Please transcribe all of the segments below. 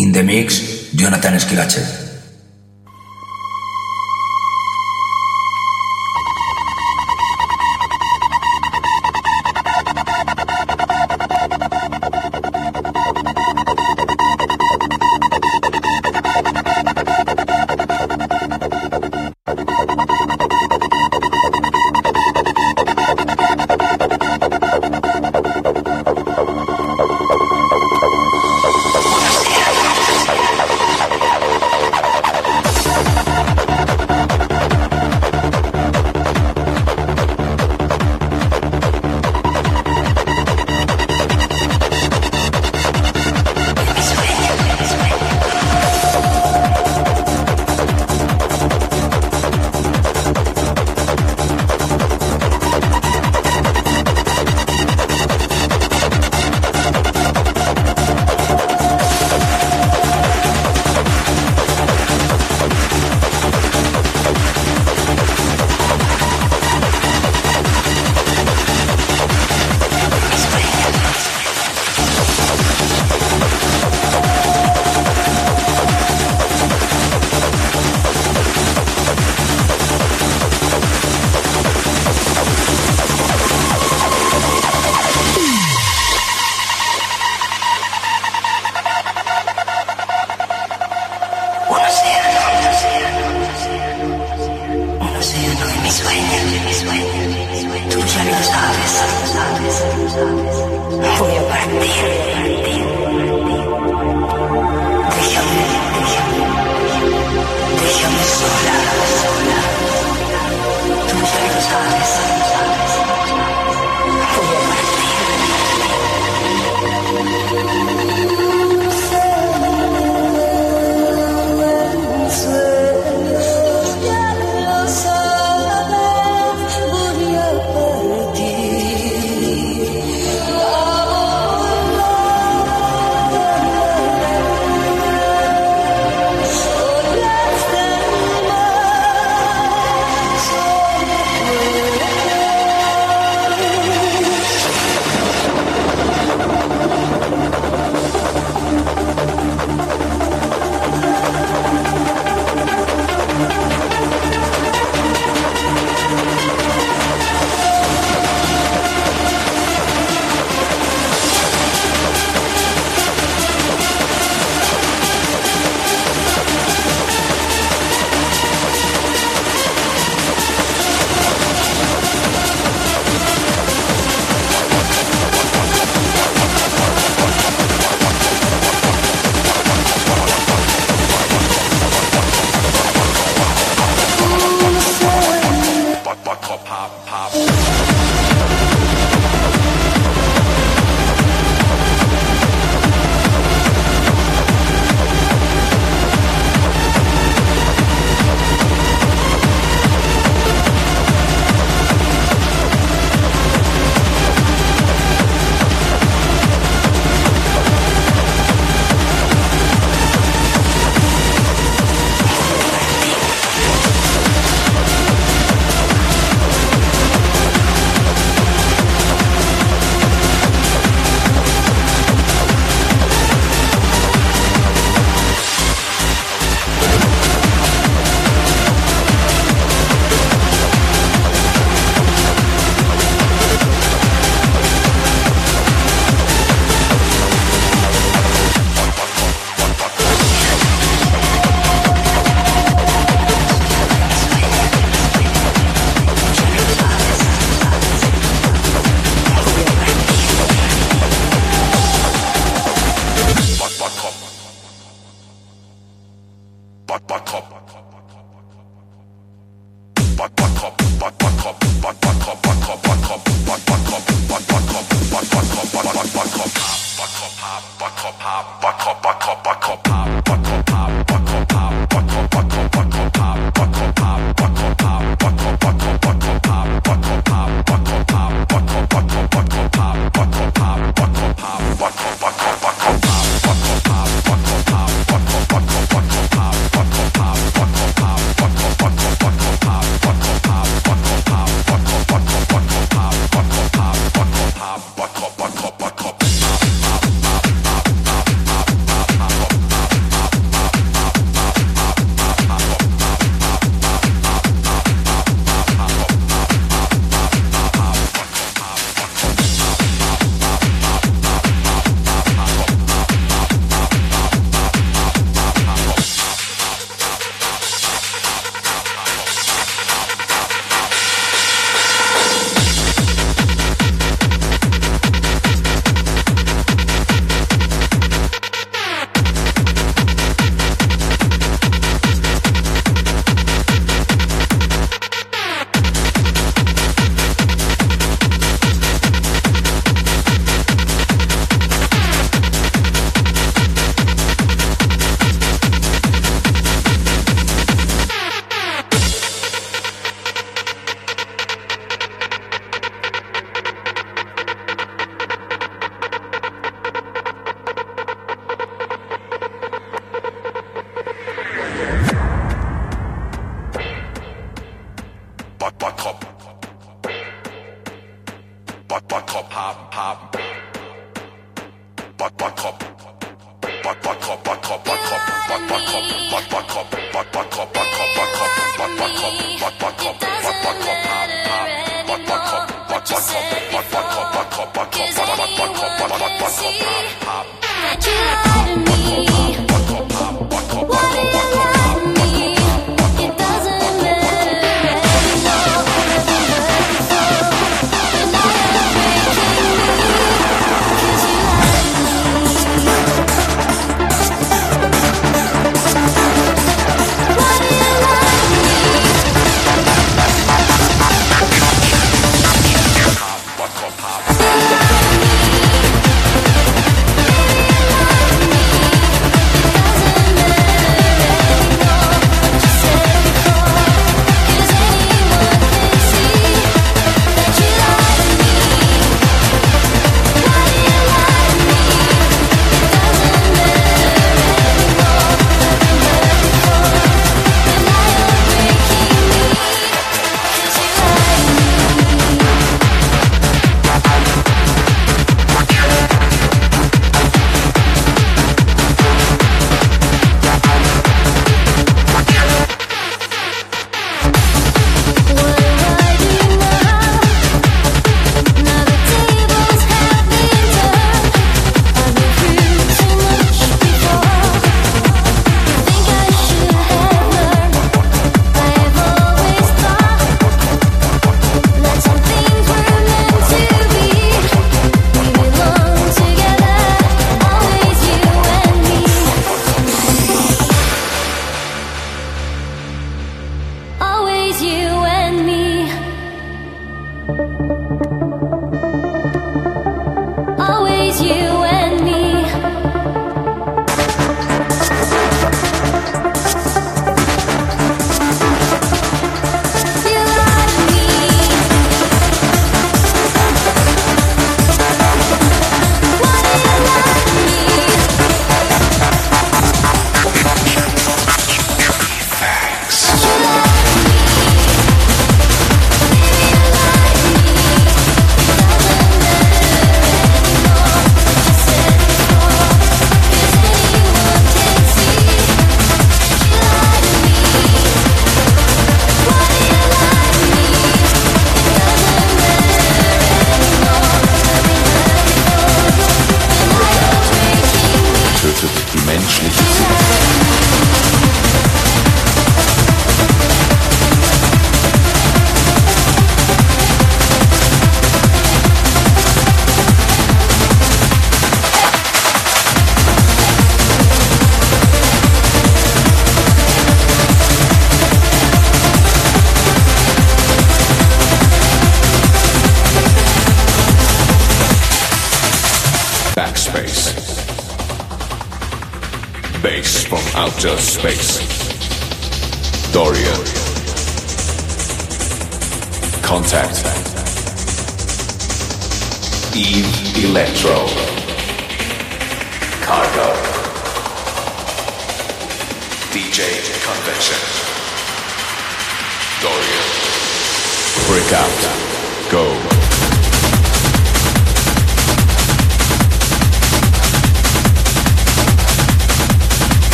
In the mix, Jonathan Esquilache.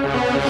Música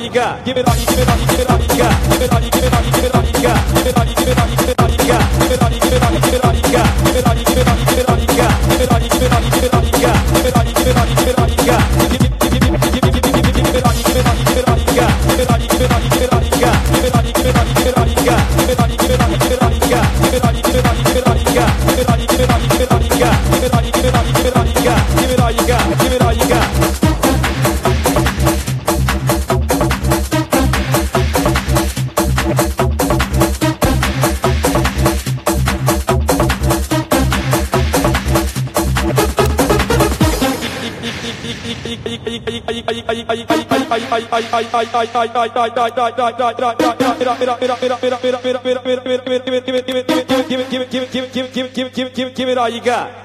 all you got. Give it give it, give it, give it, give it, give it, give it, give it, give it, give it, give it, give it, give it, give it all you got.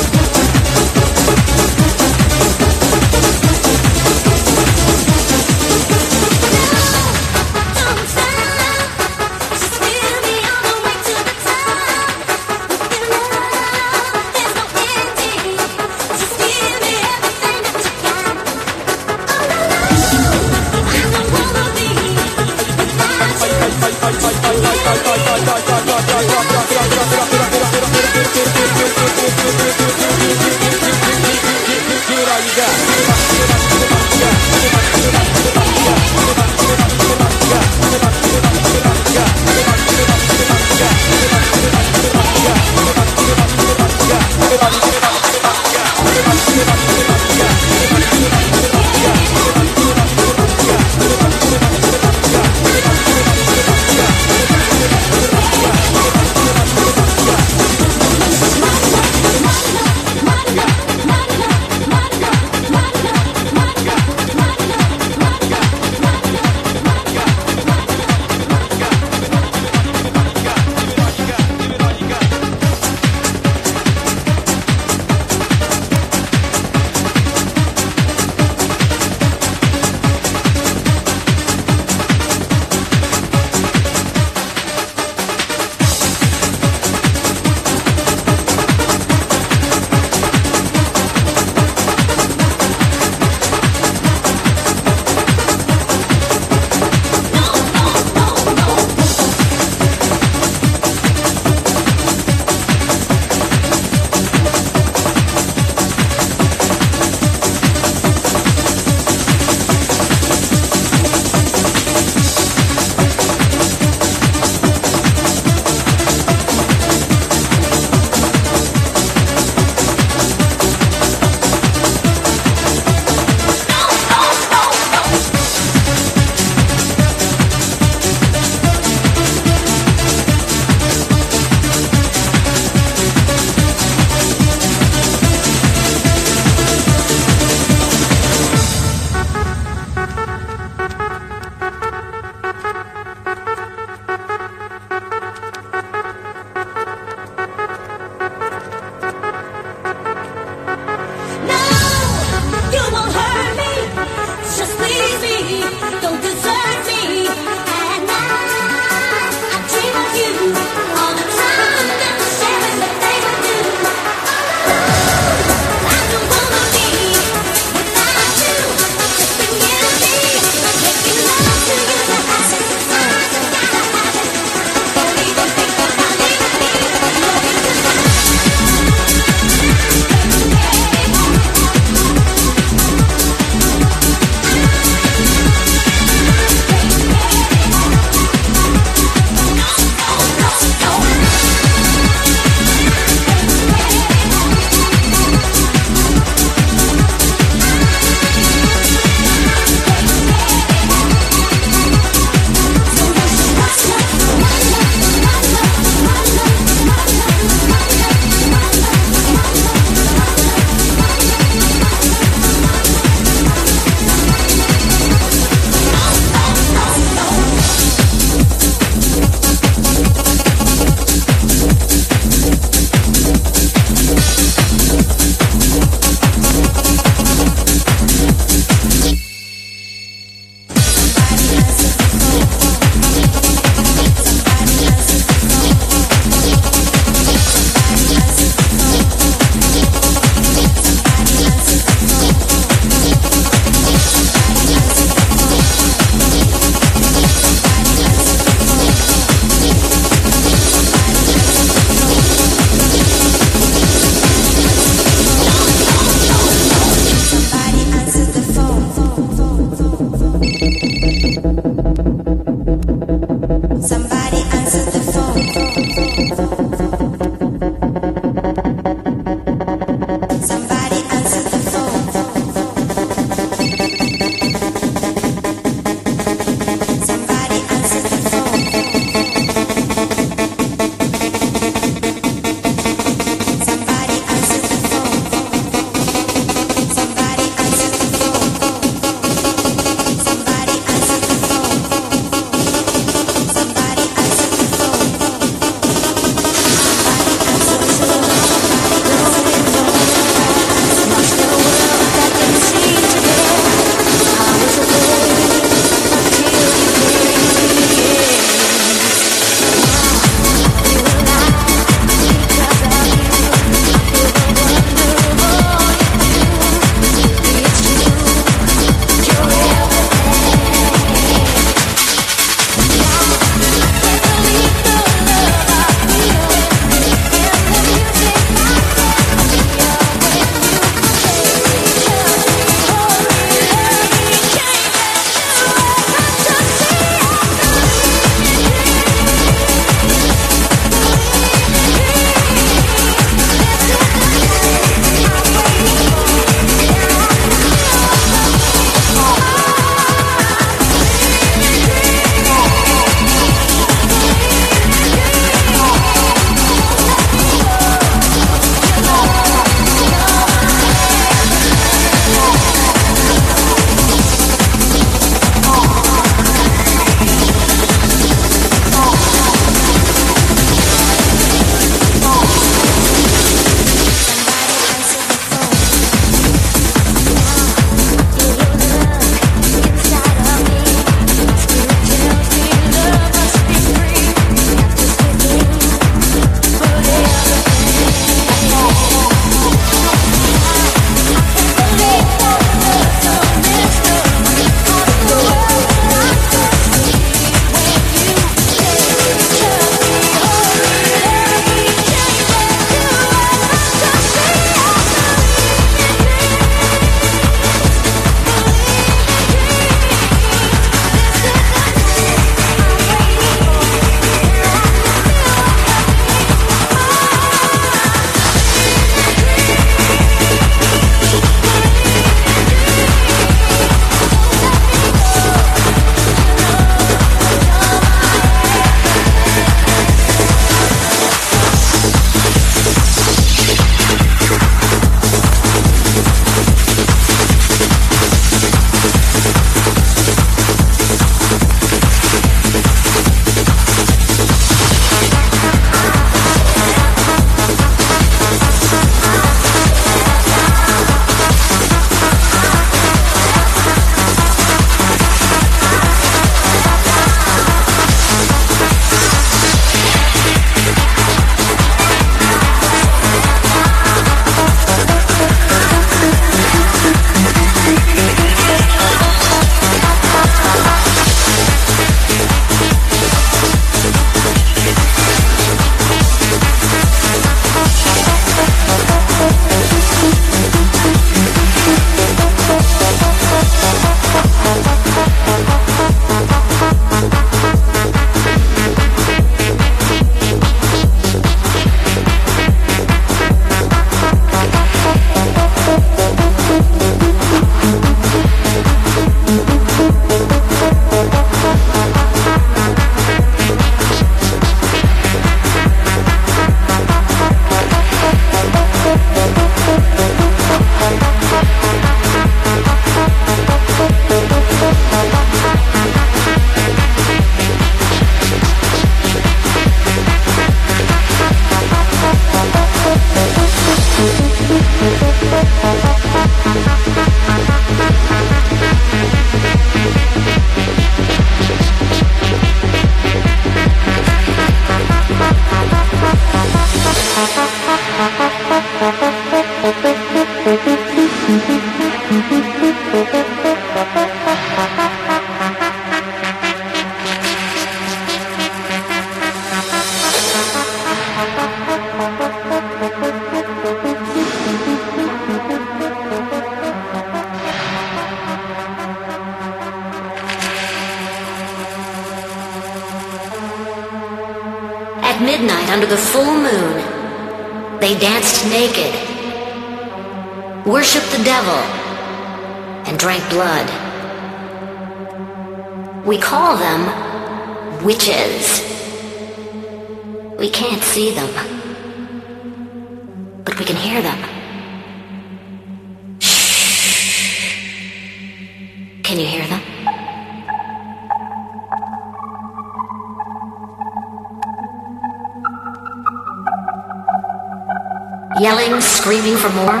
Yelling, screaming for more?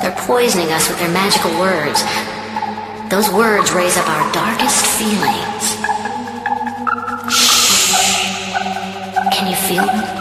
They're poisoning us with their magical words. Those words raise up our darkest feelings. Shh. Can you feel them?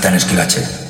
Jonathan Esquilache.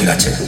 Cachivache.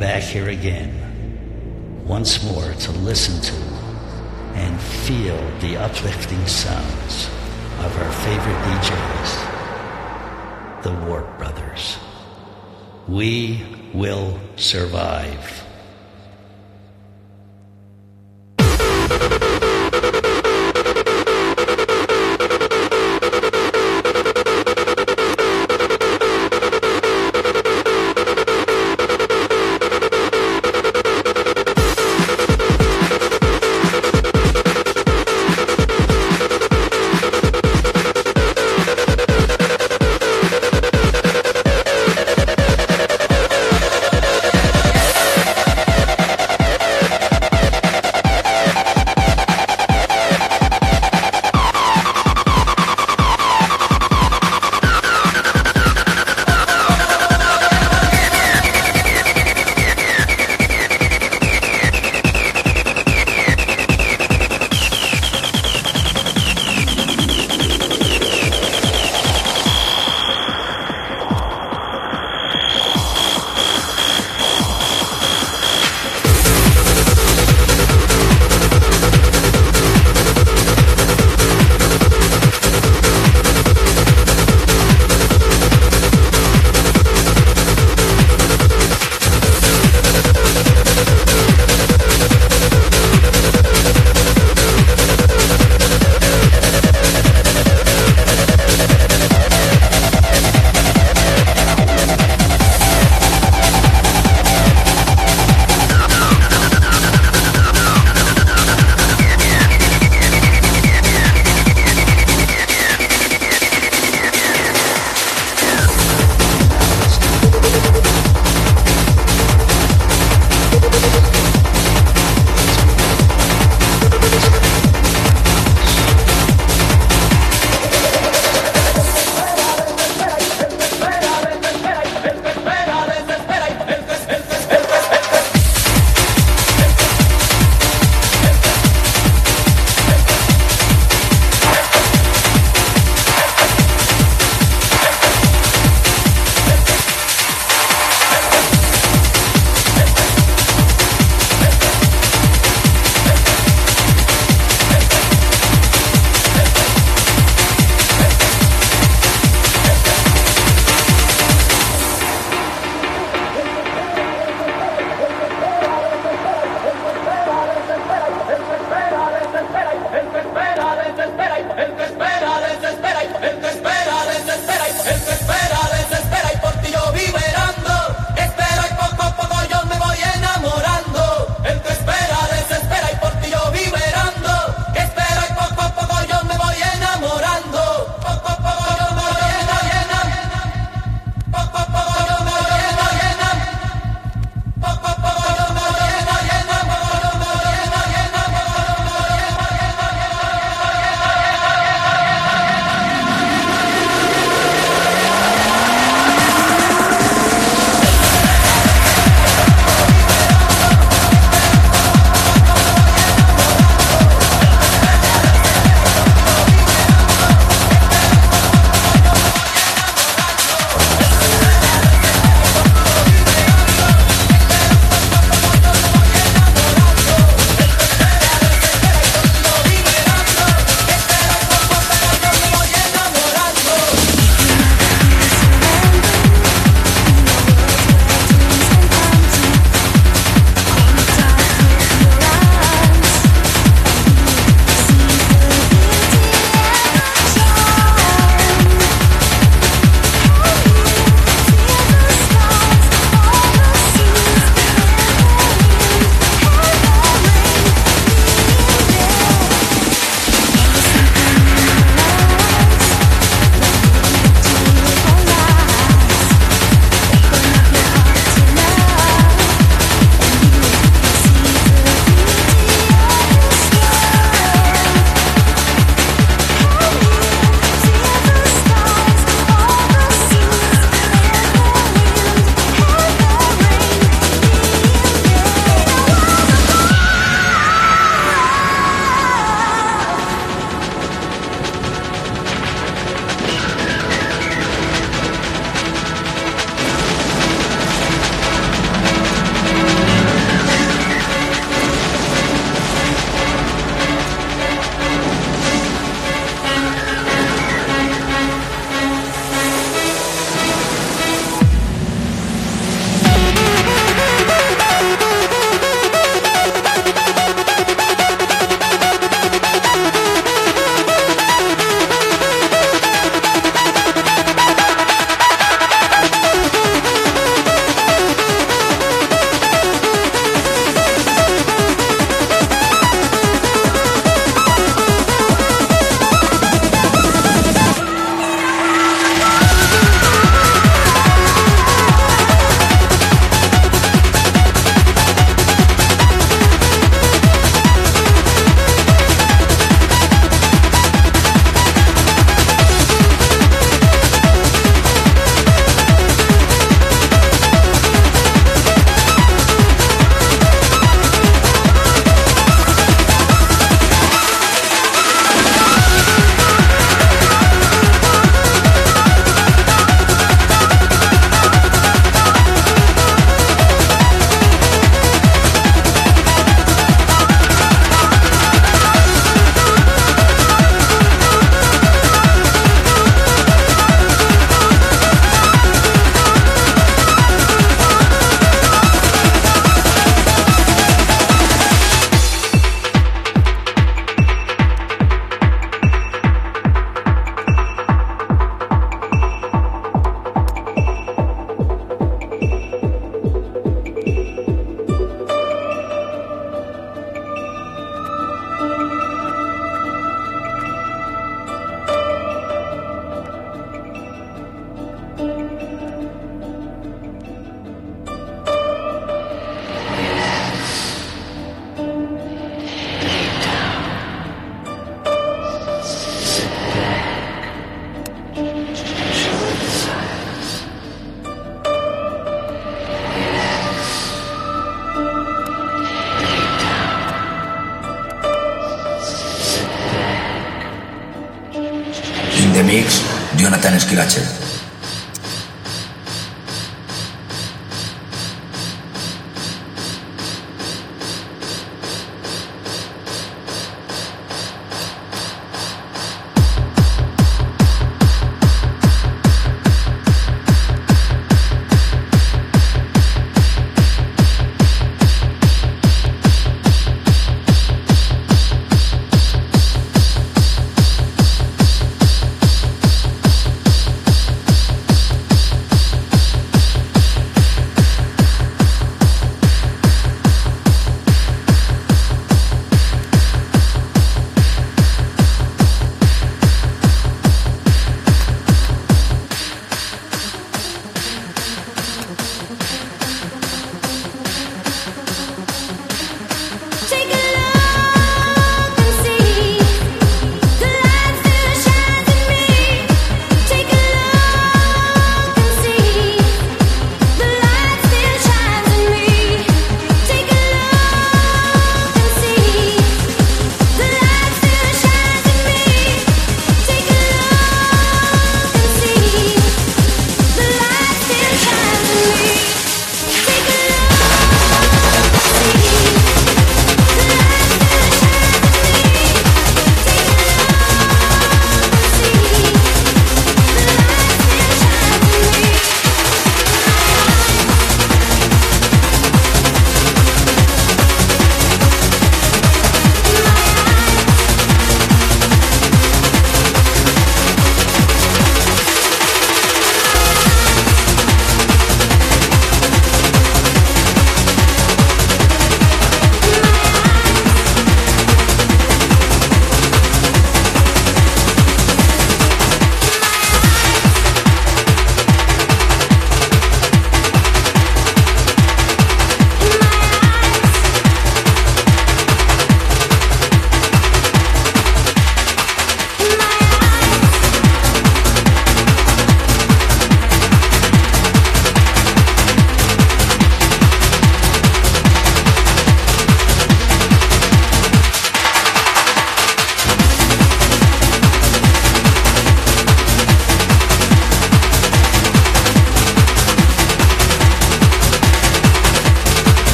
back here again, once more to listen to and feel the uplifting sounds of our favorite DJs, the Warp Brothers. We will survive.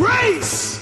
Grace.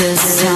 The